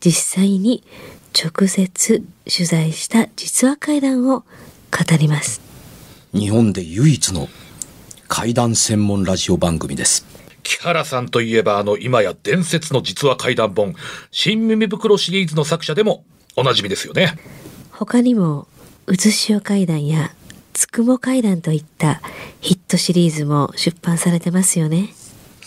実際に直接取材した実話怪談を語ります。日本で唯一の怪談専門ラジオ番組です木原さんといえばあの今や伝説の実話怪談本新耳袋シリーズの作者でもおなじみですよね他にも、うずしお怪談やつくも怪談といったヒットシリーズも出版されてますよね。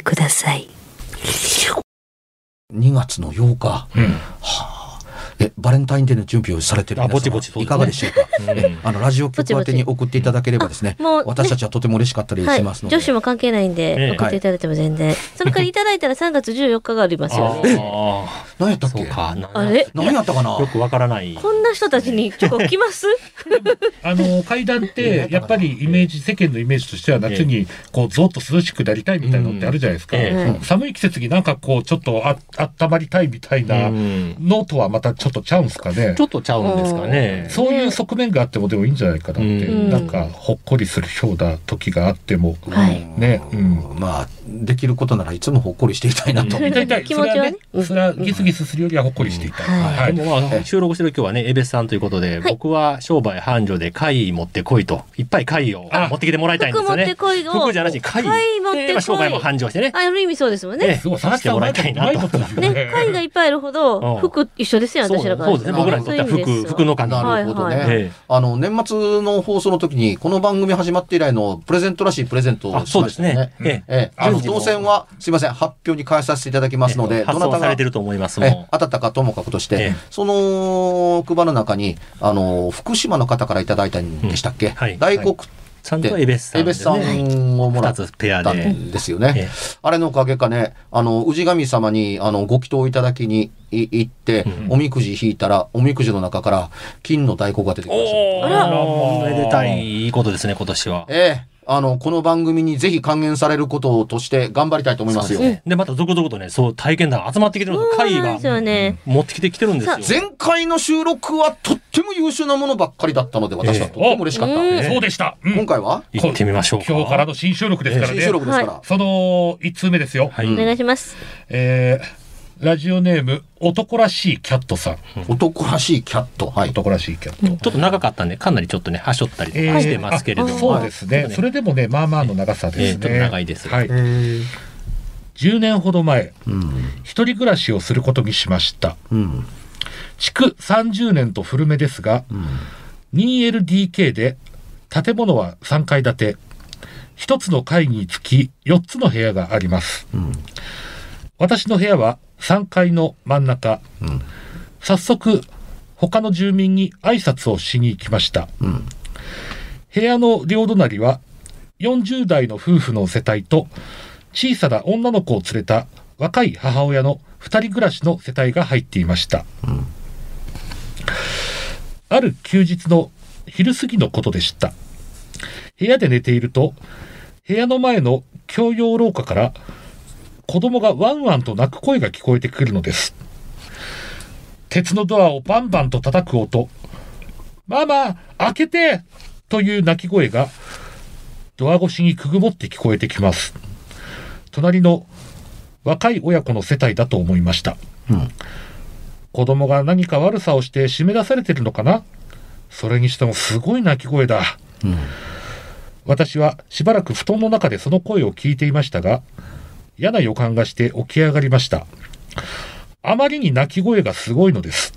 ください。2月の8日うん。えバレンタインデーの準備をされてる皆様あぼちぼちそうですね。いかがでしょうか、えあのラジオ局宛てに送っていただければですね私たちはとても嬉しかったりはい。しますので、女子も関係ないんえで、え送っていただいても全然。その代わりいただいたら3月14日がありますよね。ああ、何やったっけ？あれ？何やったかな？よくわからない。こんな人たちにチョコ来ます？あの階段ってやっぱりイメージ世間のイメージとしては夏にこうゾッと涼しくなりたいみたいなのってあるじゃないですか、ええ。寒い季節になんかこうちょっとあ温まりたいみたいなうん。のとはまたちょっとちゃうんすかね。ちょっとちゃうんですかね。そういう側面があってもでもいいんじゃないかなって、うん。なんかほっこりするような時があっても、はい。ねうん。まあできることならいつもほっこりしていたいなと。うん。痛い気持ちはね。うんそれはギスギスするよりはほっこりしていたい、はい。はい。でもまあ収録してる今日はね、エベスさんということで、僕は商売繁盛で貝持ってこいと、いっぱい貝をあ。持ってきてもらいたいんですよね。服持ってこいを服じゃなしに貝。貝持ってこい。でまあ商売も繁盛してね。あ、ある意味そうですもんね。ええすごい探してもらいたいなと。ね。ね、貝がいっぱいあるほど、うん。服一緒ですよ、そう私らからそうですね。僕らにとっては服、服の感じ。なるほどね、はいはい。ええ。あの年末の放送の時にこの番組始まって以来のプレゼントらしいプレゼントをあ、そうですしましたよね。ね。ええ。ええ、あの当選はすいません発表に返させていただきますので、発どなたが送されてると思いますえも当たったかともかくとして、ええ。そのクバの中にあの福島の方からいただいたんでしたっけ、うん。はい。大黒う。ちゃんとエベスさんですエベスさね。んをもら二ったんつペアで。ですよね。ええあれのおかげかね、あの、氏神様に、あの、ご祈祷いただきにい行って、うんおみくじ引いたら、おみくじの中から金の大根が出てきました。おあら、おめでたい、いいことですね、今年は。ええあの、この番組にぜひ還元されることとして頑張りたいと思いますよ。で、また続々とね、そう、体験談が集まってきてるんですよ。会がそうなんですよね。持ってきてきてるんですよ。前回の収録はとっても優秀なものばっかりだったので、私はええとっても嬉しかった。うんそうでした、うん今回は？行ってみましょうか。今日からの新収録ですからね、新収録ですから。その1通目ですよ、はい。お願いします。えーラジオネーム男らしいキャットさん。男らしいキャット。はい。男らしいキャット、ちょっと長かったんで、かなりちょっとね、はしょったりとかしてますけれども。あそうですね、それでもねまあまあの長さですね、えーちょっと長いです。はい、10年ほど前一人暮らしをすることにしました。うん。築30年と古めですが、2LDK で建物は3階建て。1つの階につき4つの部屋があります、私の部屋は3階の真ん中、早速他の住民に挨拶をしに行きました、部屋の両隣は40代の夫婦の世帯と小さな女の子を連れた若い母親の2人暮らしの世帯が入っていました、ある休日の昼過ぎのことでした。部屋で寝ていると、部屋の前の共用廊下から子供がワンワンと泣く声が聞こえてくるのです。鉄のドアをバンバンと叩く音。ママ、開けてという泣き声がドア越しにくぐもって聞こえてきます。隣の若い親子の世帯だと思いました。子供が何か悪さをして締め出されてるのかな？それにしてもすごい泣き声だ。私はしばらく布団の中でその声を聞いていましたが、嫌な予感がして起き上がりました。あまりに泣き声がすごいのです。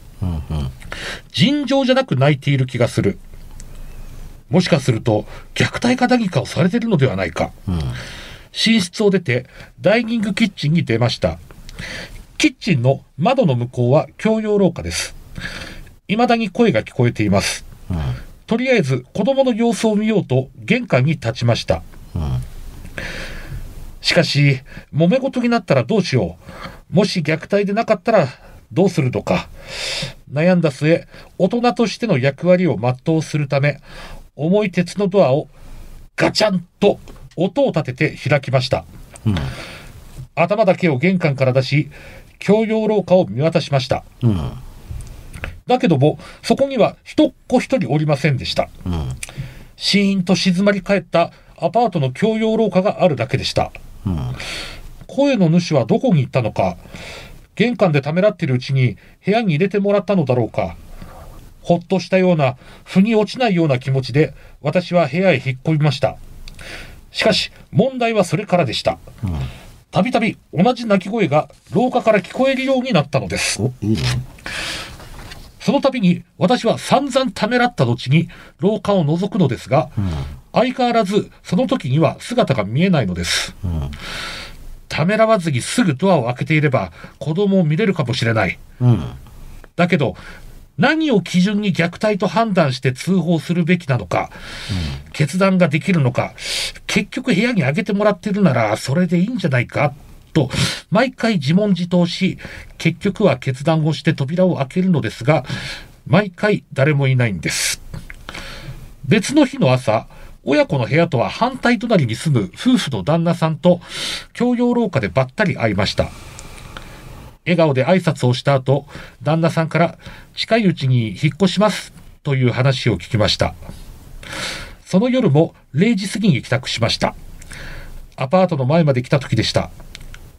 尋常じゃなく泣いている気がする。もしかすると、虐待か何かをされているのではないか。寝室を出て、ダイニングキッチンに出ました。キッチンの窓の向こうは共用廊下です。未だに声が聞こえています。とりあえず子供の様子を見ようと玄関に立ちました。しかし、揉め事になったらどうしよう。もし虐待でなかったらどうするのか。悩んだ末、大人としての役割を全うするため、重い鉄のドアをガチャンと音を立てて開きました。頭だけを玄関から出し、共用廊下を見渡しました。だけども、そこには人っ子一人おりませんでした。シーンと静まり返ったアパートの共用廊下があるだけでした。声の主はどこに行ったのか、玄関でためらっているうちに部屋に入れてもらったのだろうか、ほっとしたような、腑に落ちないような気持ちで、私は部屋へ引っ込みました。しかし、問題はそれからでした。たびたび同じ泣き声が廊下から聞こえるようになったのです。お、いいね。その度に私は散々ためらった後に廊下を覗くのですが、相変わらずその時には姿が見えないのです。ためらわずにすぐドアを開けていれば子供を見れるかもしれない。うん。だけど、何を基準に虐待と判断して通報するべきなのか、決断ができるのか、結局部屋に上げてもらってるならそれでいいんじゃないか、と、毎回自問自答し、結局は決断をして扉を開けるのですが、毎回誰もいないんです。別の日の朝、親子の部屋とは反対隣に住む夫婦の旦那さんと共用廊下でばったり会いました。笑顔で挨拶をした後、旦那さんから近いうちに引っ越しますという話を聞きました。その夜も0時過ぎに帰宅しました。アパートの前まで来た時でした。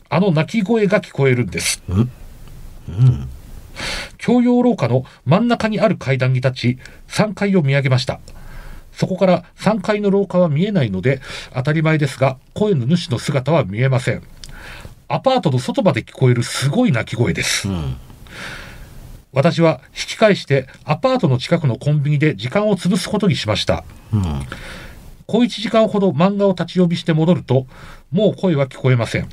あの泣き声が聞こえるんです。共用廊下の真ん中にある階段に立ち、3階を見上げました。そこから3階の廊下は見えないので、当たり前ですが、声の主の姿は見えません。アパートの外まで聞こえるすごい鳴き声です。私は引き返してアパートの近くのコンビニで時間を潰すことにしました。小1時間ほど漫画を立ち読みして戻ると、もう声は聞こえません。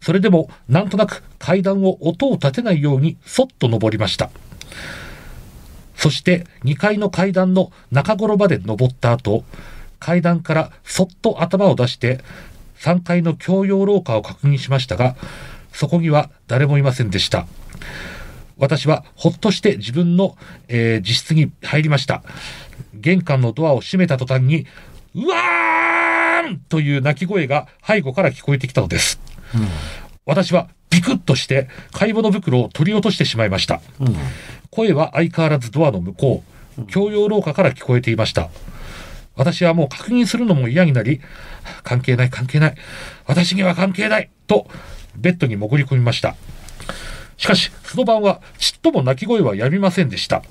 それでも、なんとなく階段を音を立てないようにそっと登りました。そして2階の階段の中頃まで登った後、階段からそっと頭を出して3階の共用廊下を確認しましたが、そこには誰もいませんでした。私はほっとして自分の、えー自室に入りました。玄関のドアを閉めた途端に、うわーんという鳴き声が背後から聞こえてきたのです。私はビクッとして買い物袋を取り落としてしまいました。声は相変わらずドアの向こう、共用廊下から聞こえていました。私はもう確認するのも嫌になり、関係ない関係ない。私には関係ないと、ベッドに潜り込みました。しかし、その晩はちっとも泣き声はやみませんでした。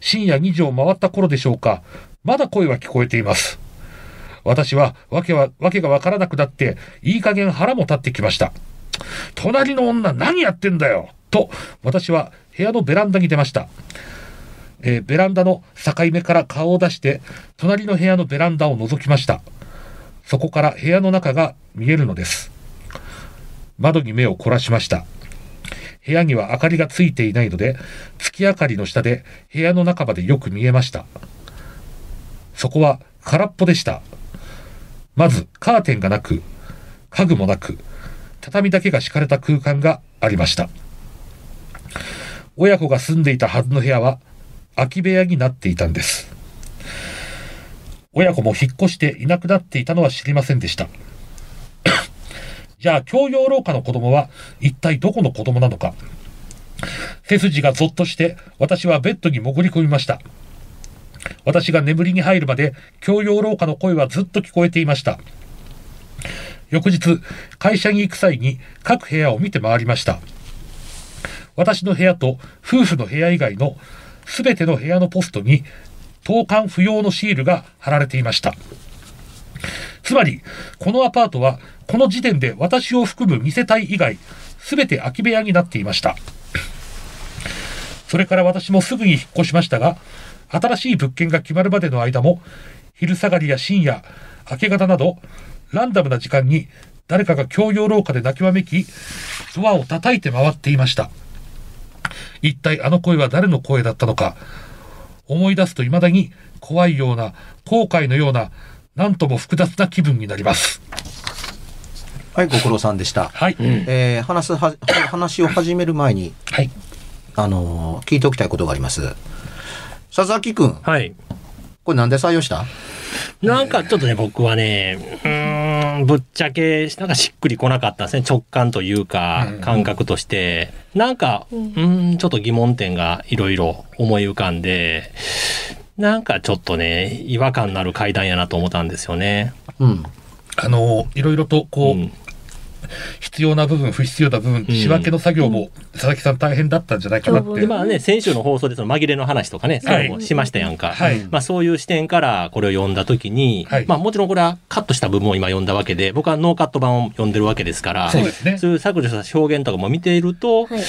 深夜2時を回った頃でしょうか。まだ声は聞こえています。私は、わけは、わけがわからなくなって、いい加減腹も立ってきました。隣の女何やってんだよと、私は部屋のベランダに出ました。えーベランダの境目から顔を出して、隣の部屋のベランダを覗きました。そこから部屋の中が見えるのです。窓に目を凝らしました。部屋には明かりがついていないので、月明かりの下で部屋の中までよく見えました。そこは空っぽでした。まずカーテンがなく、家具もなく、畳だけが敷かれた空間がありました。親子が住んでいたはずの部屋は空き部屋になっていたんです。親子も引っ越していなくなっていたのは知りませんでした。じゃあ、共用廊下の子供は一体どこの子供なのか。背筋がゾッとして、私はベッドに潜り込みました。私が眠りに入るまで、共用廊下の声はずっと聞こえていました。翌日、会社に行く際に各部屋を見て回りました。私の部屋と夫婦の部屋以外のすべての部屋のポストに投函不要のシールが貼られていました。つまり、このアパートはこの時点で私を含む2世帯以外、すべて空き部屋になっていました。それから私もすぐに引っ越しましたが、新しい物件が決まるまでの間も、昼下がりや深夜、明け方など、ランダムな時間に誰かが共用廊下で泣きわめき、ドアを叩いて回っていました。一体あの声は誰の声だったのか、思い出すと未だに怖いような、後悔のような、なんとも複雑な気分になります。はい、ご苦労さんでした。はい。えー話すは、話を始める前に、はい。あのー聞いておきたいことがあります。佐々木くん、はい。これなんで採用した？なんかちょっとね、僕はね、うーん、ぶっちゃけ、なんかしっくりこなかったですね。直感というかうん、感覚として。なんか、うーん、ちょっと疑問点がいろいろ思い浮かんで、なんかちょっとね、違和感のある階段やなと思ったんですよね。うん。あの、いろいろと、こう、うん 必要な部分、不必要な部分、仕分けの作業も、佐々木さん大変だったんじゃないかなって。で、まあね、先週の放送でその紛れの話とかね、そういうのもしましたやんか。はいまあそういう視点からこれを読んだときに、はいまあもちろんこれはカットした部分を今読んだわけで、僕はノーカット版を読んでるわけですから、そうですね。そういう削除した表現とかも見ていると、はい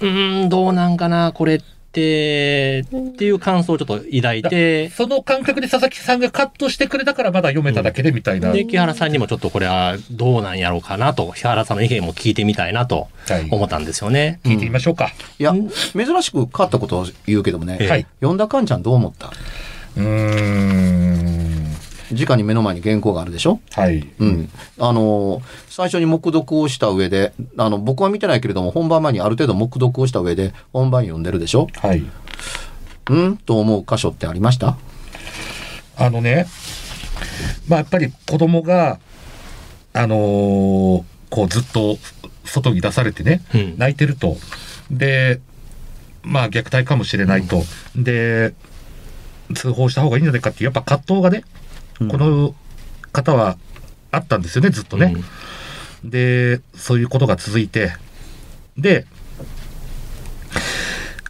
うーん、どうなんかな、これって、っていう感想をちょっと抱いて、その感覚で佐々木さんがカットしてくれたからまだ読めただけでみたいな。で、木原さんにもちょっとこれはどうなんやろうかなと、木原さんの意見も聞いてみたいなとはい思ったんですよね。聞いてみましょうか。いや、珍しく変わったことを言うけどもね、ええはい。読んだかんちゃんどう思った？うーん。直に目の前に原稿があるでしょ？はい。うん。あのー最初に黙読をした上で、あの、僕は見てないけれども、本番前にある程度黙読をした上で、本番読んでるでしょ？はい。うん？と思う箇所ってありました？あのね、まあやっぱり子供が、あのーこうずっと外に出されてね、うん泣いてると。で、まあ虐待かもしれないと。で、通報した方がいいんじゃないかっていう、やっぱ葛藤がね、この方はあったんですよね、ずっとね。で、そういうことが続いて、で、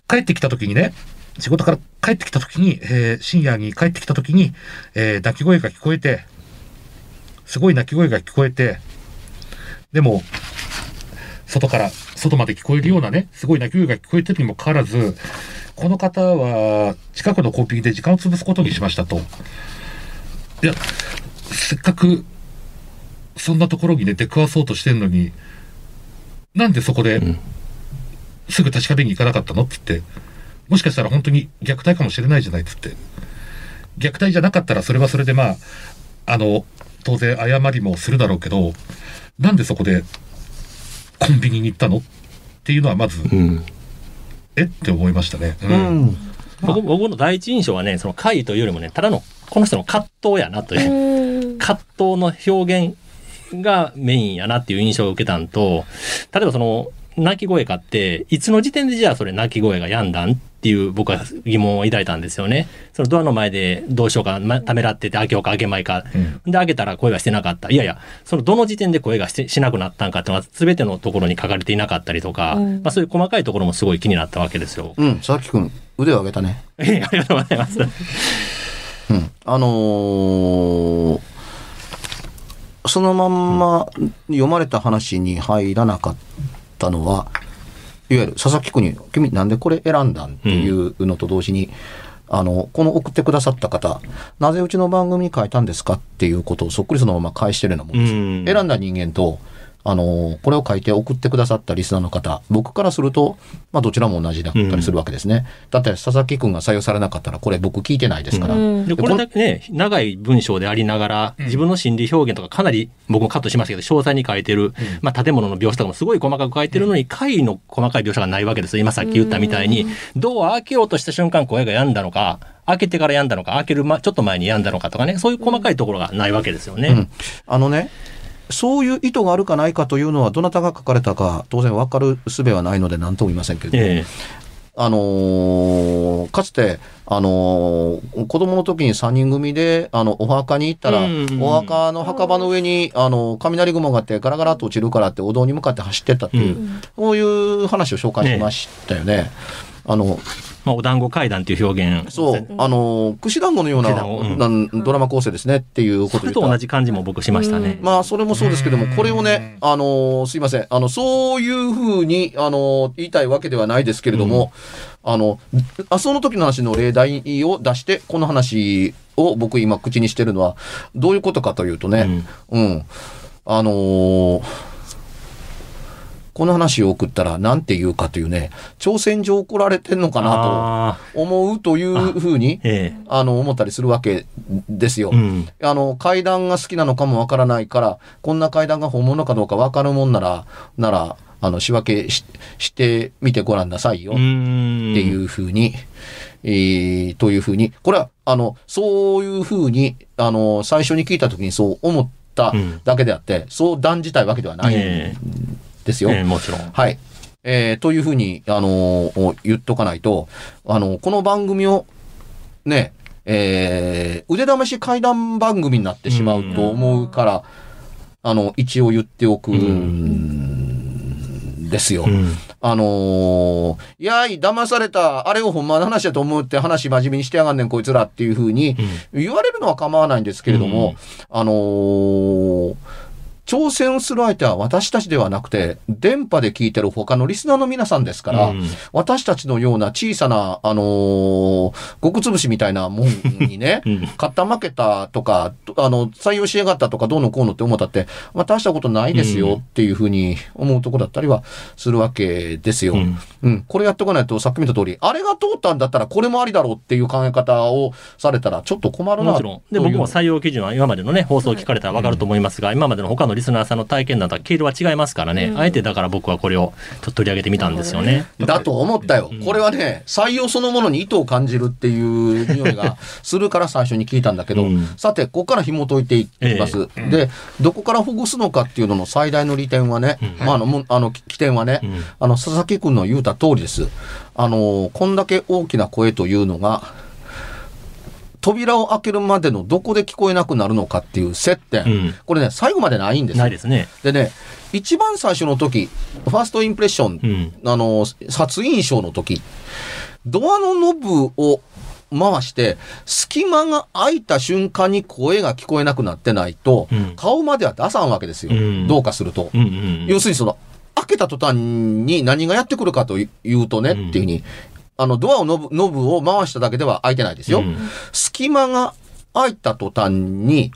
帰ってきた時にね、仕事から帰ってきた時に、えー深夜に帰ってきた時に、えー泣き声が聞こえて、すごい泣き声が聞こえて、でも、外から、外まで聞こえるようなね、すごい泣き声が聞こえてるにもかかわらず、この方は、近くのコンビニで時間を潰すことにしましたと。いや、せっかく、そんなところにね、出くわそうとしてんのに、なんでそこで、んすぐ確かめに行かなかったの？って言って、もしかしたら本当に虐待かもしれないじゃない？っつって。虐待じゃなかったらそれはそれでまあ、あの、当然謝りもするだろうけど、なんでそこでコンビニに行ったの？っていうのはまず、うんえ？って思いましたね。う。うんん。僕僕の第一印象はね、その怪異というよりもね、ただのこの人の葛藤やなという。うん葛藤の表現がメインやなっていう印象を受けたんと、例えばその、泣き声かって、いつの時点でじゃあそれ泣き声が止んだんっていう僕は疑問を抱いたんですよね。そのドアの前でどうしようか、まためらってて開けようか開けまいか。うんで開けたら声がしてなかった。いやいや、そのどの時点で声がしてしなくなったんかっていうのは全てのところに書かれていなかったりとか、うんまあそういう細かいところもすごい気になったわけですよ。うん、佐々木くん、腕を上げたね。え えありがとうございます。うん。あのーそのまんま読まれた話に入らなかったのは、いわゆる佐々木君に、君なんでこれ選んだん？っていうのと同時に、あの、この送ってくださった方、なぜうちの番組に書いたんですか？っていうことをそっくりそのまま返してるようなもんです。選んだ人間と、あの、これを書いて送ってくださったリスナーの方、僕からすると、まあどちらも同じだったりするわけですね。だって佐々木君が採用されなかったら、これ僕聞いてないですから。うんで、これだけね、長い文章でありながら、自分の心理表現とかかなり僕もカットしましたけど、詳細に書いてる、まあ建物の描写とかもすごい細かく書いてるのに、回の細かい描写がないわけですよ。今さっき言ったみたいに、ドア開けようとした瞬間声が止んだのか、開けてから止んだのか、開ける、ま、ちょっと前に止んだのかとかね、そういう細かいところがないわけですよね。うん、あのね、そういう意図があるかないかというのは、どなたが書かれたか、当然分かる術はないので何とも言いませんけれども、えあのーかつて、あのー子供の時に3人組で、あの、お墓に行ったら、うん。お墓の墓場の上に、あの、雷雲があってガラガラと落ちるからってお堂に向かって走ってったっていう、うそういう話を紹介しましたよね。あの、まあ、お団子階段っていう表現。そう、あの、串団子のようなうんなんドラマ構成ですねっていうことをそれと同じ感じも僕しましたね。まあ、それもそうですけども、これをね、あのすいません。あの、そういうふうに、あの言いたいわけではないですけれども、あの、あ、その時の話の例題を出して、この話を僕今口にしてるのは、どういうことかというとね、うん。あのーこの話を送ったら何て言うかというね、挑戦状怒られてんのかなあと思うというふうに、ええ。あの、思ったりするわけですよ。うん。あの、階段が好きなのかもわからないから、こんな階段が本物かどうかわかるもんなら、なら、あの、仕分けししてみてごらんなさいよ。うってん。いうふうに、えーというふうに、これは、あの、そういうふうに、あの、最初に聞いた時にそう思ったうん。だけであって、そう断じたいわけではない。んえですよ。ええもちろん。はい。えーというふうに、あのー言っとかないと、あのこの番組を、ね、えー腕試し怪談番組になってしまうと思うから、あの、一応言っておくんですよ。うん。あのーいやい、騙された、あれをほんまの話だと思うって話真面目にしてやがんねん、こいつらっていうふうに言われるのは構わないんですけれども、あのー挑戦する相手は私たちではなくて、電波で聞いてる他のリスナーの皆さんですから、うん。私たちのような小さな、あのー、極つぶしみたいなもんにね、うん。勝った負けたとか、とあの、採用しやがったとかどうのこうのって思ったって、まあ大したことないですよっていうふうに思うとこだったりはするわけですよ。うん。うん、これやっておかないと、さっき見た通り、あれが通ったんだったらこれもありだろうっていう考え方をされたらちょっと困るなもちろん。で、僕も採用基準は今までのね、放送を聞かれたらわかると思いますが、今までの他のリスナーさんの体験談とは毛色は違いますからね、あえてだから僕はこれをちょっと取り上げてみたんですよね。だと思ったよ。これはね、採用そのものに意図を感じるっていう匂いがするから最初に聞いたんだけど、うん。さて、ここから紐解いていきます。で、どこからほぐすのかっていうのの最大の利点はね、まあ、あの、もあの、起点はね、ん。あの、佐々木くんの言うた通りです。あの、こんだけ大きな声というのが、扉を開けるまでのどこで聞こえなくなるのかっていう接点、うんこれね、最後までないんですよないですね。でね、一番最初の時、ファーストインプレッション、あの、初印象の時、ドアのノブを回して、隙間が開いた瞬間に声が聞こえなくなってないと、うん顔までは出さんわけですよ。うんどうかすると。うんうん。要するにその、開けた途端に何がやってくるかというとね、うんっていうふうに、あの、ドアをノブノブを回しただけでは開いてないですよ。うん隙間が開いた途端に、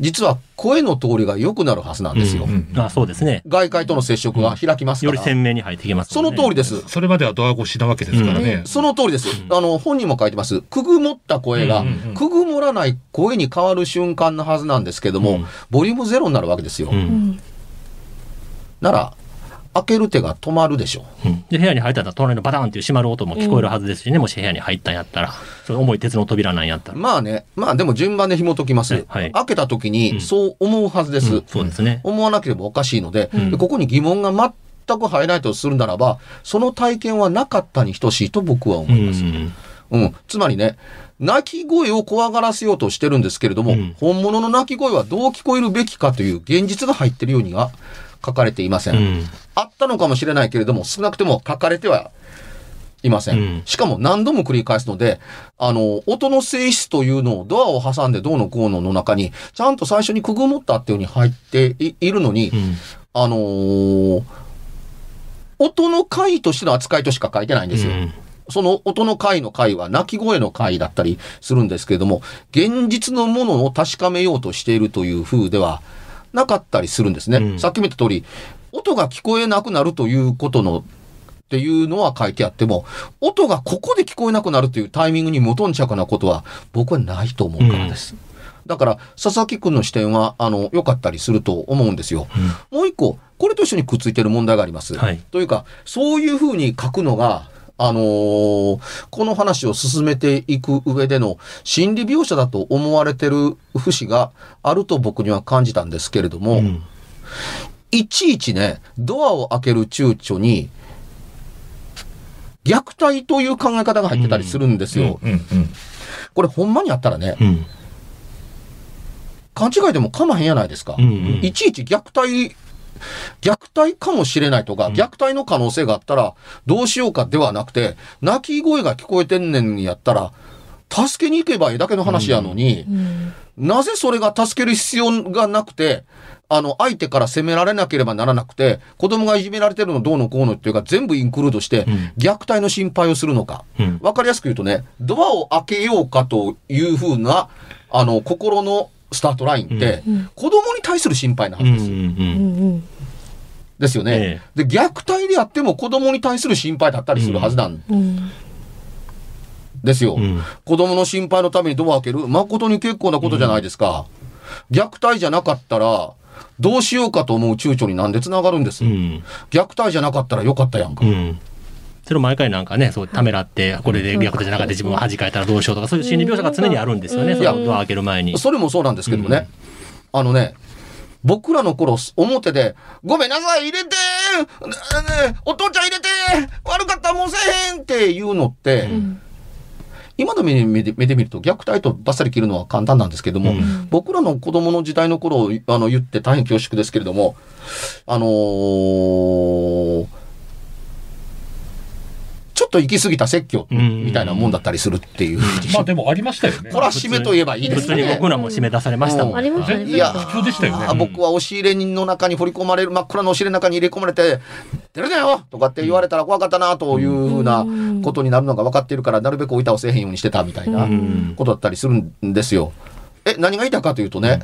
実は声の通りが良くなるはずなんですよ。うんあそうですね。外界との接触が開きますから。より鮮明に入ってきますねの通りです。それまではドア越しなわけですからね。その通りです。あの、本にも書いてます。くぐもった声が、くぐもらない声に変わる瞬間のはずなんですけども、うんボリュームゼロになるわけですよ。うんなら、開ける手が止まるでしょうんで部屋に入ったら隣のバタンっていう閉まる音も聞こえるはずですしね、もし部屋に入ったんやったら、その重い鉄の扉なんやったら。まあね、まあでも順番で紐解きます。はい開けた時うんにそう思うはずです。うんそうですね。思わなければおかしいので、でここに疑問が全く入らないとするならば、その体験はなかったに等しいと僕は思います。うんうん。つまりね、鳴き声を怖がらせようとしてるんですけれども、うん本物の鳴き声はどう聞こえるべきかという現実が入ってるようには書かれていません。うんあったのかもしれないけれども、少なくても書かれてはいません。うんしかも何度も繰り返すので、あの、音の性質というのをドアを挟んでどうのこうのの中に、ちゃんと最初にくぐもったっていうふうに入っていいるのに、うんあのー音の回としての扱いとしか書いてないんですよ。うんその音の回の回は鳴き声の回だったりするんですけれども、現実のものを確かめようとしているという風ではなかったりするんですね。うんさっきも言った通り、音が聞こえなくなるということのっていうのは書いてあっても、音がここで聞こえなくなるというタイミングに無頓着なことは僕はないと思うからです。だから、佐々木くんの視点は、あの、良かったりすると思うんですよ。もう一個、これと一緒にくっついてる問題があります。はいというか、そういうふうに書くのが、あのーこの話を進めていく上での心理描写だと思われてる節があると僕には感じたんですけれども、うんいちいちね、ドアを開ける躊躇に、虐待という考え方が入ってたりするんですよ。これほんまにあったらね、うん勘違いでもかまへんやないですか。うんうんいちいち虐待虐待かもしれないとか、虐待の可能性があったら、どうしようかではなくて、泣き声が聞こえてんねんやったら、助けに行けばいいだけの話やのに、なぜそれが助ける必要がなくて、あの、相手から責められなければならなくて、子供がいじめられてるのどうのこうのっていうか、全部インクルードして、虐待の心配をするのか。うん。わかりやすく言うとね、ドアを開けようかというふうな、あの、心のスタートラインって、子供に対する心配なはうんうずですよ。うんうんですよね、で、虐待であっても子供に対する心配だったりするはずなんうん。ですよ。うん。子供の心配のためにドア開ける。誠に結構なことじゃないですか。虐待じゃなかったら、どうしようかと思う躊躇になんでつながるんです、うん。虐待じゃなかったらよかったやんか。うんそれを毎回なんかね、そう、ためらって、これで虐待じゃなかった自分を恥かいたらどうしようとか、そういう心理描写が常にあるんですよね、うん。そのドア開ける前に。それもそうなんですけどもね。あのね、僕らの頃、表で、ごめんなさい、入れてお父ちゃん入れてー悪かったらもうせえへんっていうのって、今の目で目で目で見ると虐待とバッサリ切るのは簡単なんですけども、うん。僕らの子供の時代の頃あの言って大変恐縮ですけれども、あのーちょっと行き過ぎた説教みたいなもんだったりするっていう。まあでもありましたよね。これは締めといえばいいで普通にすね。僕らも締め出されましたもん。ありましたね。いいや普通でしたよね僕は押し入れの中に掘り込まれる、真っ暗な押し入れの中に入れ込まれて、出るなよとかって言われたら怖かったなというふうなことになるのが分かっているから、なるべく置いたをせえへんようにしてたみたいなうんことだったりするんですよ。え、何が言いたいかというとね、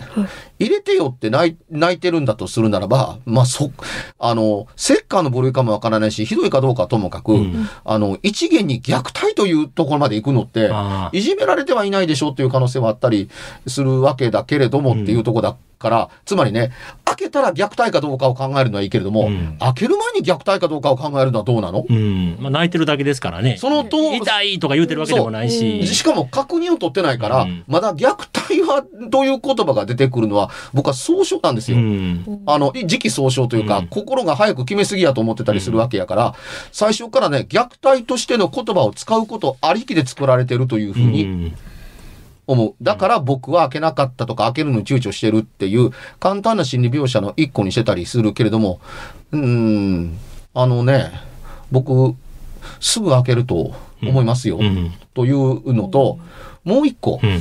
入れてよって泣いてるんだとするならば、まあ、そ、あの、セッカーの部類かもわからないし、ひどいかどうかはともかく、うん。あの、一元に虐待というところまで行くのって、いじめられてはいないでしょっていう可能性はあったりするわけだけれどもっていうところだから、つまりね、開けたら虐待かどうかを考えるのはいいけれども、うん開ける前に虐待かどうかを考えるのはどうなの、うん。まあ泣いてるだけですからね。そのと痛いとか言うてるわけでもないし。しかも確認を取ってないから、うんまだ虐待はという言葉が出てくるのは、僕は総称なんですうよ。ん。あの、時期総称というか、うん心が早く決めすぎやと思ってたりするわけやから、最初からね、虐待としての言葉を使うことありきで作られてるというふうにん思う。だから僕は開けなかったとか開けるのに躊躇してるっていう簡単な心理描写の一個にしてたりするけれども、うーん、あのね、僕、すぐ開けると思いますよ。うん。というのと、もう一個、うん。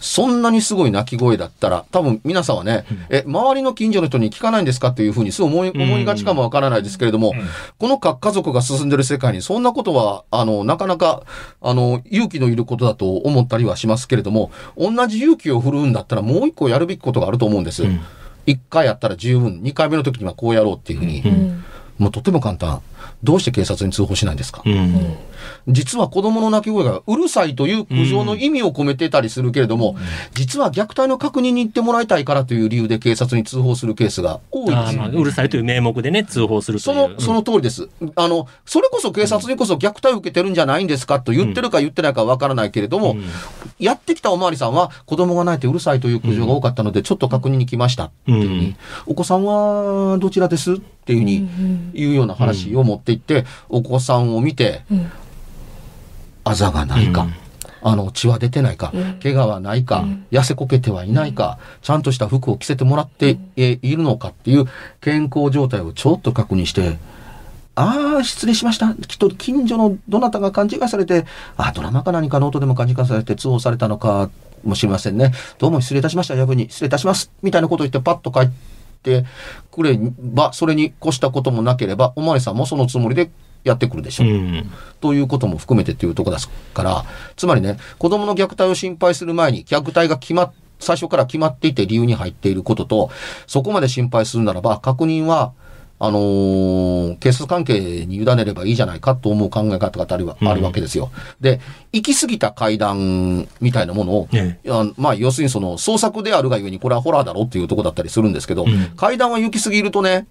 そんなにすごい鳴き声だったら、多分皆さんはね、え、周りの近所の人に聞かないんですかっていうふうにそう思い思いがちかもわからないですけれども、この核家族が進んでる世界にそんなことは、あの、なかなか、あの、勇気のいることだと思ったりはしますけれども、同じ勇気を振るうんだったらもう一個やるべきことがあると思うんです。うん。一回やったら十分、二回目の時にはこうやろうっていうふうに、うん。もうとても簡単。どうして警察に通報しないんですか、うん。実は子供の泣き声がうるさいという苦情の意味を込めてたりするけれども、実は虐待の確認に行ってもらいたいからという理由で警察に通報するケースが多いです。あーまあうるさいという名目でね、通報する。その、その通りです。あの、それこそ警察にこそ虐待を受けてるんじゃないんですかと言ってるか言ってないかわからないけれども、うん。やってきたおまわりさんは子供が泣いてうるさいという苦情が多かったので、ちょっと確認に来ましたっていうふうに、うん。お子さんはどちらですっていうふうに言うような話を持っていって、お子さんを見て、うんあざがないか、うんあの血は出てないか、怪我はないか、痩せこけてはいないか、ちゃんとした服を着せてもらってえいるのかっていう健康状態をちょっと確認して、ああ、失礼しました。きっと近所のどなたが勘違いされて、あドラマか何かの音でも勘違いされて通報されたのかもしれませんね。どうも失礼いたしました。夜分に失礼いたします。みたいなことを言ってパッと帰ってくれば、それに越したこともなければ、おまわりさんもそのつもりでやってくるでしょう。うん。ということも含めてっていうところですから、つまりね、子供の虐待を心配する前に、虐待が決まっ、最初から決まっていて理由に入っていることと、そこまで心配するならば、確認は、あのー警察関係に委ねればいいじゃないかと思う考え方があるわあるわけですよ。で、行き過ぎた階段みたいなものを、えいやまあ、要するにその創作であるがゆえにこれはホラーだろうっていうところだったりするんですけど、ん階段は行き過ぎるとね、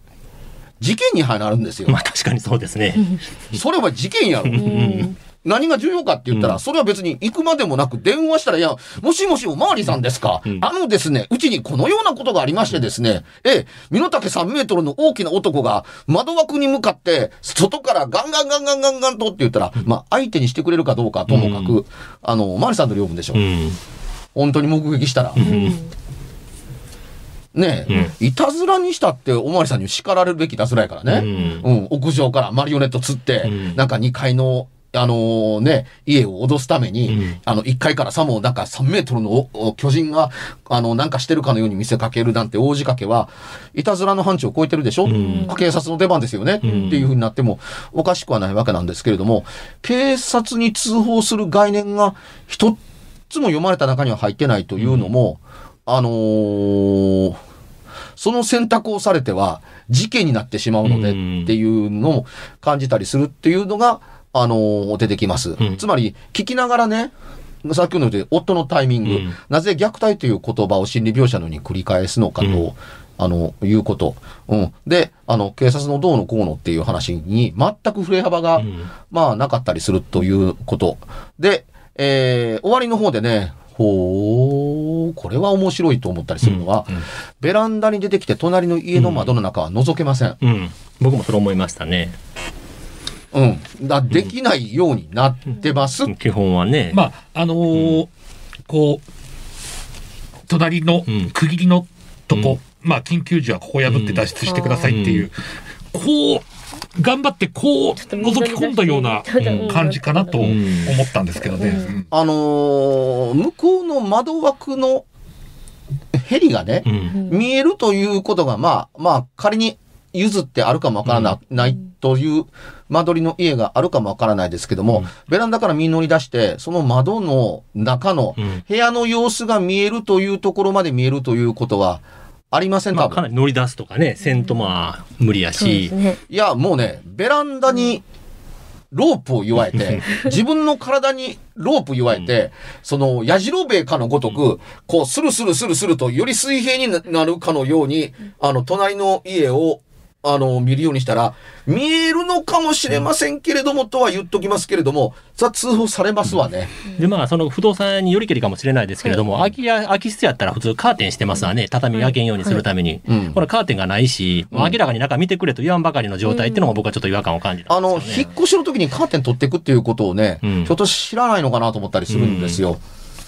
事件になるんですよ。まあ確かにそうですね。それは事件やろ。うん何が重要かって言ったら、それは別に行くまでもなく電話したら、いや、もしもしおまわりさんですか、んあのですね、うちにこのようなことがありましてですね、ええ、身の丈3メートルの大きな男が窓枠に向かって、外からガンガンガンガンガンガンとって言ったら、まあ相手にしてくれるかどうかともかく、あの、おまわりさんと両分でしょ。うん。本当に目撃したら。ねえ、いたずらにしたっておまわりさんに叱られるべきいたずらやからね。うん、屋上からマリオネット釣って、うん。なんか2階の、あのーね、家を脅すために、うん。あの、1階からさもなんか3メートルの巨人が、あの、なんかしてるかのように見せかけるなんて大仕掛けは、いたずらの範疇を超えてるでしょ、ん。警察の出番ですよね、っていうふうになってもおかしくはないわけなんですけれども、警察に通報する概念が一つも読まれた中には入ってないというのも、あのーその選択をされては事件になってしまうのでうんっていうのを感じたりするっていうのが、あのー出てきます。んつまり、聞きながらね、さっきの言う夫のタイミング、うんなぜ虐待という言葉を心理描写のように繰り返すのかと、うんあの、いうこと。うん。で、あの、警察のどうのこうのっていう話に全く触れ幅が、んまあ、なかったりするということ。で、えー終わりの方でね、ほー、これは面白いと思ったりするのは、ベランダに出てきて隣の家の窓の中は覗けません。うん。僕もそれ思いましたね。うん。だできないようになってます。基本はね。まあ、あのーこう、隣のうん区切りのとこ、まあ、緊急時はここ破って脱出してくださいっていう、こう、頑張ってこう、覗き込んだようなうん感じかなと思ん。ったんですけどね。うん。あのー向こうの窓枠のヘリがね、うん。見えるということが、まあ、まあ、仮に譲ってあるかもわからな,、ないという間取りの家があるかもわからないですけども、ベランダから身乗り出して、その窓の中のうん。部屋の様子が見えるというところまで見えるということはありません、まあ。かなり乗り出すとかね、せんとまあ、無理やしそうです。ね。いや、もうね、ベランダにロープを祝えて、自分の体にロープ祝えて、その、やじろべえかのごとく、こう、スルスルスルスルと、より水平になるかのように、あの、隣の家を、あの、見るようにしたら、見えるのかもしれませんけれども、とは言っときますけれども、さ、通報されますわね。で、まあ、その不動産によりけりかもしれないですけれども、空き家、空き室やったら普通カーテンしてますわね。畳開けんようにするために。うんこれカーテンがないし、明らかに中見てくれと言わんばかりの状態っていうのも僕はちょっと違和感を感じたあの。引っ越しの時にカーテン取っていくっていうことをね、うんひょっと知らないのかなと思ったりするんですよ。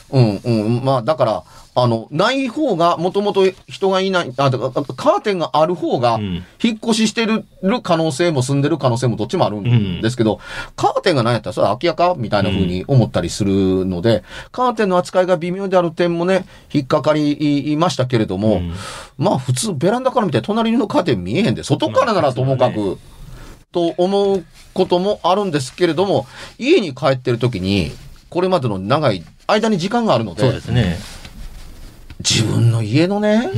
うん、うん、まあ、だから、あの、ない方が、もともと人がいない、あ、だからカーテンがある方がうん、引っ越ししてる可能性も住んでる可能性もどっちもあるんですけど、カーテンがないやったら、それは空き家かみたいな風に思ったりするので、カーテンの扱いが微妙である点もね、引っかかりましたけれども、うん。まあ普通ベランダから見て隣のカーテン見えへんで、外からならともかく、と思うこともあるんですけれども、家に帰ってる時に、これまでの長い間に時間があるので、そうですね。自分の家のね、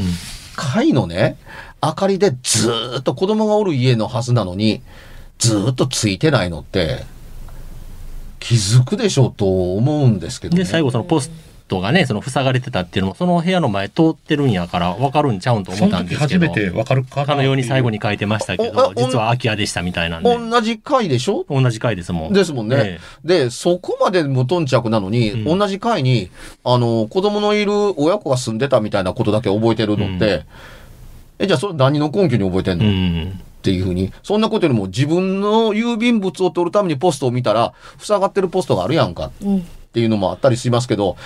階のね、明かりでずーっと子供がおる家のはずなのに、ずーっとついてないのって、気づくでしょうと思うんですけどね。で、最後そのポストがね、その塞がれてたっていうのも、その部屋の前通ってるんやから分かるんちゃうんと思そったんですけど。の時初めてわかるかなかのように最後に書いてましたけおどお、実は空き家でしたみたいなんで。同じ階でしょ？同じ回ですもん。ですもんね。えで、そこまで無頓着なのに、うん同じ階に、あの、子供のいる親子が住んでたみたいなことだけ覚えてるのって、え、じゃあそれ何の根拠に覚えてんえの、っうん。ていうふうに、そんなことよりも自分の郵便物を取るためにポストを見たら、塞がってるポストがあるやんかっうん。ていうのもあったりしますけど、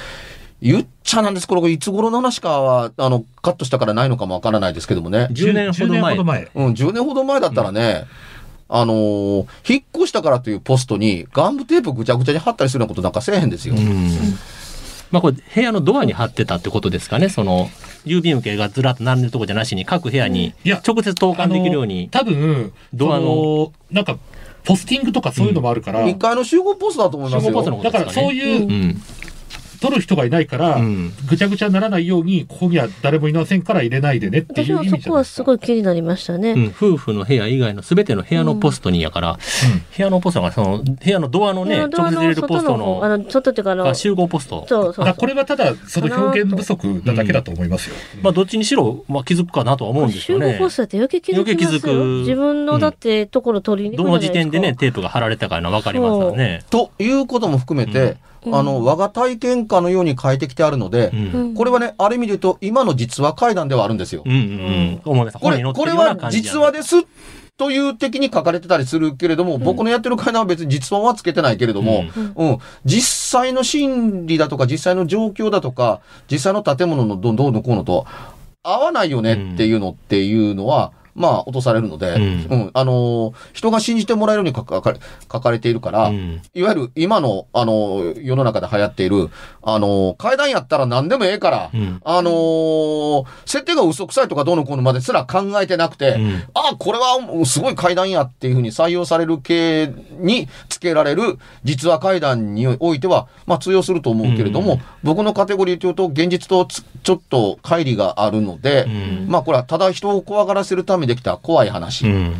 言っちゃなんです。これいつ頃の話かは、あの、カットしたからないのかもわからないですけどもね。10年ほど前。10年ほど前。うん、10年ほど前だったらね、あのー引っ越したからというポストにガムテープぐちゃぐちゃに貼ったりするようなことなんかせえへんですよ。うん。まあこれ部屋のドアに貼ってたってことですかね。その、郵便受けがずらっと並んでるとこじゃなしに、各部屋に直接投函できるように。多分、ドアのなんか、ポスティングとかそういうのもあるから、一階の集合ポストだと思います集合ポストのよ。だからそういう、うん。取る人がいないから、うん。ぐちゃぐちゃにならないように、ここには誰もいませんから入れないでねっていう意私はそこ味じゃない。ですか。はすごい気になりましたね。うん、夫婦の部屋以外の全ての部屋のポストにやから、部屋のポストがその部屋のドアのね直接入れるポスト外あのの外っていうかあのが集合ポスト。そうそうこれはただ、その表現不足なだけだと思いますよ。まあどっちにしろ、まあ、気づくかなとは思うんですよね。集合ポスターって余計気づきますよ余計気づく。自分のだってところ取りに行どのくじゃないですか時点でねテープが貼られたかの分かりますよね。ということも含めて、あの、我が体験下のように書いてきてあるので、うん。これはね、ある意味で言うと、今の実話怪談ではあるんですよ。うんうんこれ、これは実話です。という的に書かれてたりするけれども、僕のやってる怪談は別に実話はつけてないけれども、うん、実際の心理だとか、実際の状況だとか、実際の建物のどどうのこうのと、合わないよねっていうのっていうのは、まあ、落とされるので、うん。うん、あのー人が信じてもらえるように書か書かれているから、うん。いわゆる今の、あのー世の中で流行っている、あのー階段やったら何でもええから、うん。あのー設定が嘘くさいとかどうのこうのまですら考えてなくて、うん。あ、これはすごい階段やっていうふうに採用される系につけられる実話階段においては、まあ通用すると思うけれども、うん。僕のカテゴリーというと現実とつちょっと乖離があるので、うん。まあこれはただ人を怖がらせるためにできた怖い話。うん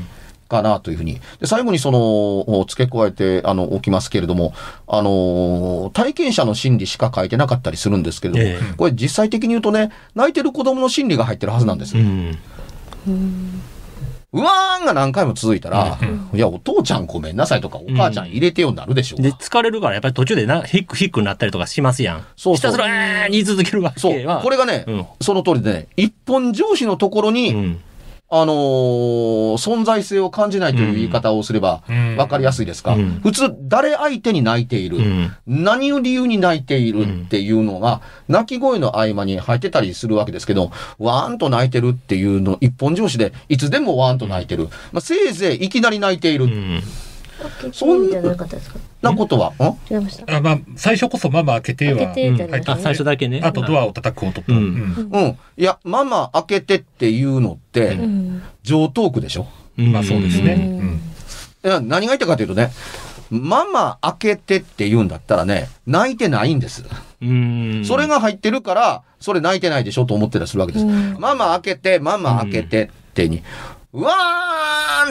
かなというふうに。で、最後にその、付け加えて、あの、おきますけれども、あの、体験者の心理しか書いてなかったりするんですけれども、ええこれ実際的に言うとね、泣いてる子供の心理が入ってるはずなんですよ。うんうわーんが何回も続いたら、いや、お父ちゃんごめんなさいとか、お母ちゃん入れてよになるでしょうがで、疲れるからやっぱり途中でなヒックヒックになったりとかしますやん。そうそうひたすら、えー言い続けるわそうけは。。これがね、うんその通りでね、一本上司のところに、うん。あのー存在性を感じないという言い方をすればうん分かりやすいですか、うん普通、誰相手に泣いている、うん。何を理由に泣いているっていうのが、泣き声の合間に入ってたりするわけですけど、わーんと泣いてるっていうの、一本上司で、いつでもわーんと泣いてる。まあ、せいぜいいきなり泣いている。うん。そんじゃなかったですか？なことは、ん？違いました。あまあ、最初こそママ開けては、開けてじゃなかったあ、最初だけね。あとドアを叩く音と。うん。うん。うん。いや、ママ開けてっていうのって、うん。上トークでしょ？うん。まあそうですね。ううん。何が言ったかというとね、ママ開けてって言うんだったらね、泣いてないんです。うん。それが入ってるから、それ泣いてないでしょと思ってたりするわけです。うん。ママ開けて、ママ開けてってに、うわ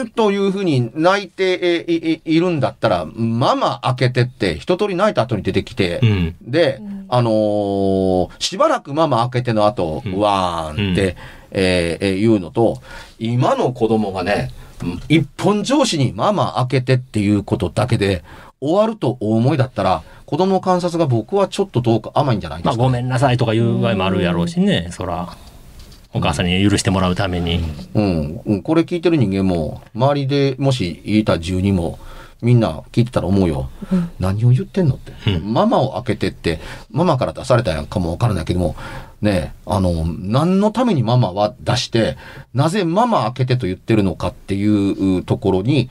というふうに泣いてえいいいるんだったら、ママ開けてって一通り泣いた後に出てきて、うん。で、あのーしばらくママ開けての後、うんうわーんって、うんえーえー言うのと、今の子供がね、一本上司にママ開けてっていうことだけで終わるとお思いだったら、子供の観察が僕はちょっとどうか甘いんじゃないでまあ、すか、ごめんなさいとかいう場合もあるやろうしね、そら。お母さんに許してもらうために。うん、うん、これ聞いてる人間も、周りでもしいた住人も、みんな聞いてたら思うよ。何を言ってんのって。うんママを開けてって、ママから出されたやんかもわからないけども、ねえ、あの、何のためにママは出して、なぜママ開けてと言ってるのかっていうところに、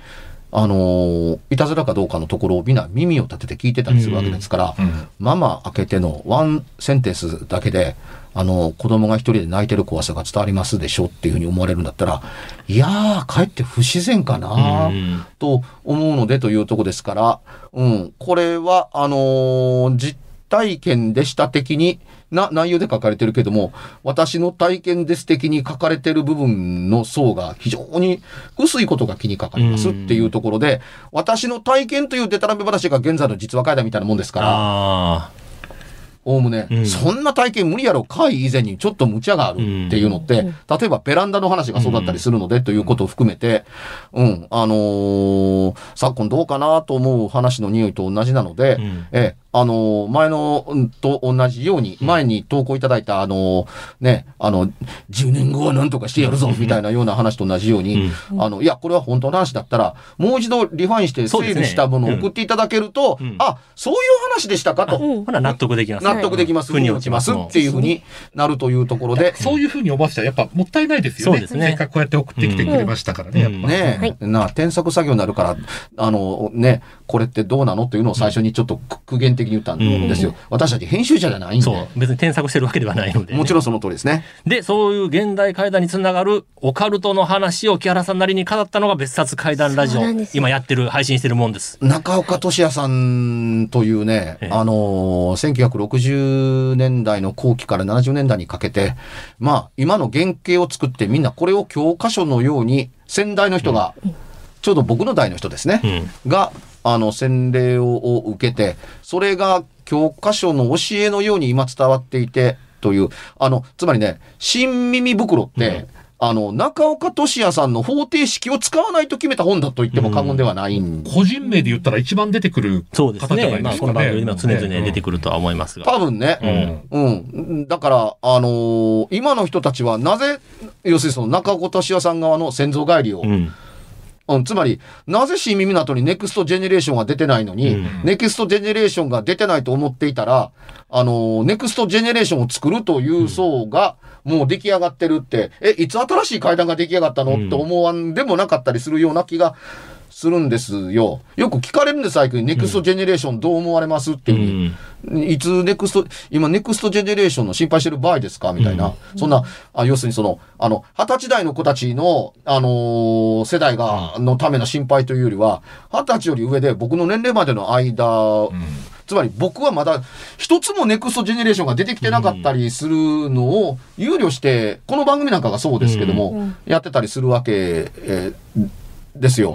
あの、いたずらかどうかのところをみんな耳を立てて聞いてたりするわけですから、うん。ママ開けてのワンセンテンスだけで、あの、子供が一人で泣いてる怖さが伝わりますでしょっていうふうに思われるんだったら、いやー、かえって不自然かな、うん。と思うのでというとこですから、うん、これは、あのー実体験でした的に、な内容で書かれてるけども、私の体験です的に書かれてる部分の層が非常に薄いことが気にかかりますっていうところで、私の体験というデタラメ話が現在の実話会談みたいなもんですから、あおおむね、うん。そんな体験無理やろ、会以前にちょっと無茶があるっていうのって、例えばベランダの話がそうだったりするので、ということを含めて、うん、あのー昨今どうかなと思う話の匂いと同じなので、うん。ええ、あのー前の、うんと同じように、前に投稿いただいた、あのーね、あの、10年後は何とかしてやるぞ、みたいなような話と同じように、あの、いや、これは本当の話だったら、もう一度リファインして整理したものを送っていただけると、うん。あ、そういう話でしたかと。うん。ほら納得できます。納得できます、腑に落ちますっていうふうになるというところで、そういうふうに思わせたらやっぱもったいないですよね。そうですね。せっかくこうやって送ってきてくれましたからね、うん。やっぱ。ね。え、なあ、添削作業になるから、あの、ね、これってどうなの？というのを最初にちょっと苦言的に言ったんですよ。私たち編集者じゃないんそうで。。別に添削してるわけではないのでね、もちろんその通りですね。で、そういう現代怪談につながるオカルトの話を木原さんなりに語ったのが別冊怪談ラジオ今やってる、配信してるもんです。中岡俊也さんというね、ええあのー、1960年代の後期から70年代にかけて、まあ、今の原型を作ってみんなこれを教科書のように、先代の人が、ちょうど僕の代の人ですね、うん。が、あの、洗礼をを受けて、それが教科書の教えのように今伝わっていて、という、あの、つまりね、新耳袋って、あの、中岡俊也さんの方程式を使わないと決めた本だと言っても過言ではないん個人名で言ったら一番出てくるそうです方じゃなね。まあ、いですかね。この番組でも常々出てくくるとは思いますが。多分ね、うん。だから、あのー今の人たちはなぜ、要するにその中岡俊也さん側の先祖返りをうん。うん、つまり、なぜ新耳袋に next generation が出てないのに、 next generation が出てないと思っていたら、あの、 next generation を作るという層が、もう出来上がってるって、え、いつ新しい怪談が出来上がったの、うんって思わんでもなかったりするような気がするんですよ。よく聞かれるんです、最近。 next generation どう思われますっていうふうに。いつ next、今 next generation の心配してる場合ですかみたいな。そんな、あ要するにその、あの、二十歳代の子たちの、あのー世代が、のための心配というよりは、二十歳より上で僕の年齢までの間、つまり僕はまだ一つもネクストジェネレーションが出てきてなかったりするのを憂慮して、この番組なんかがそうですけども、やってたりするわけ、えーですよ。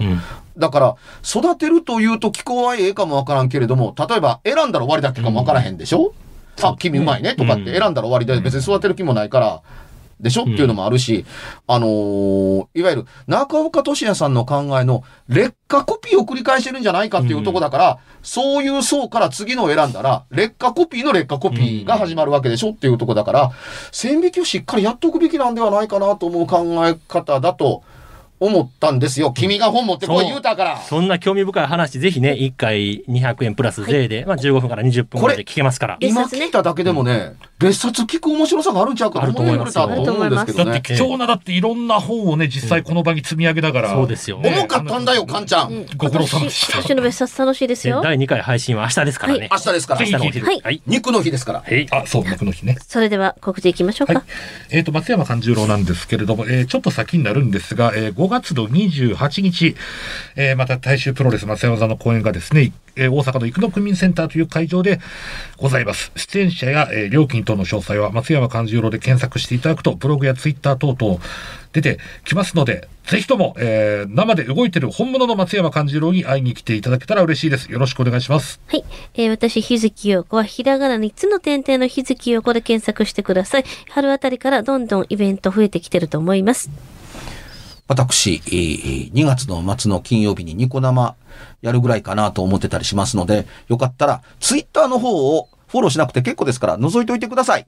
んだから、育てるというと気候はええかもわからんけれども、例えば選んだら終わりだけかもわからへんでしょ、あ、君うまいねとかって選んだら終わりで別に育てる気もないから、でしょ？っていうのもあるし、あのーいわゆる中岡俊也さんの考えの劣化コピーを繰り返してるんじゃないかっていうとこだから、そういう層から次のを選んだら、劣化コピーの劣化コピーが始まるわけでしょっていうとこだから、線引きをしっかりやっておくべきなんではないかなと思う考え方だと思ったんですよ。君が本持ってこい言うたから。そんな興味深い話、ぜひね、1回200円プラス税で、まあ15分から20分ぐらいで聞けますから。今聞いただけでもね、別冊聞く面白さがあるんちゃうかと思えれたと思うんですけどね。だって貴重なだっていろんな本をね実際この場に積み上げながら、そうですよ重かったんだよ、カンちゃん。ご苦労様でした今年の別冊楽しいですよ。で第2回配信は明日ですからね。明日ですから明。日のお昼。はいはい。肉の日ですから。はい。あそう僕の日ねそれでは告知いきましょうか。はい。えっ、と、松山勘十郎なんですけれども、えーちょっと先になるんですが、えー5月の28日、えーまた大衆プロレス松山座の公演がですね、えー大阪の生野区民センターという会場でございます。出演者や、えー料金等の詳細は松山勘十郎で検索していただくと、ブログやツイッター等々出てきますので、ぜひとも、えー生で動いてる本物の松山勘十郎に会いに来ていただけたら嬉しいです。よろしくお願いします。はい。えー私、日月陽子は、ひらがな3つの点々の日月陽子で検索してください。春あたりからどんどんイベント増えてきてると思います。私、えー2月の末の金曜日にニコ生やるぐらいかなと思ってたりしますので、よかったら、ツイッターの方をフォローしなくて結構ですから、覗いておいてください。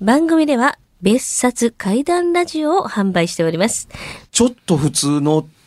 番組では、別冊怪談ラジオを販売しております。ちょっと普通の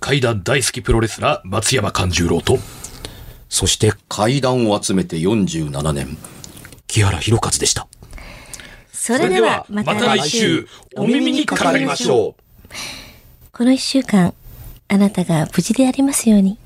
怪談大好きプロレスラー松山勘十郎とそして階段を集めて47年、木原博一でした。それではまた来週、お耳にかかりましょうこの一週間、あなたが無事でありますように。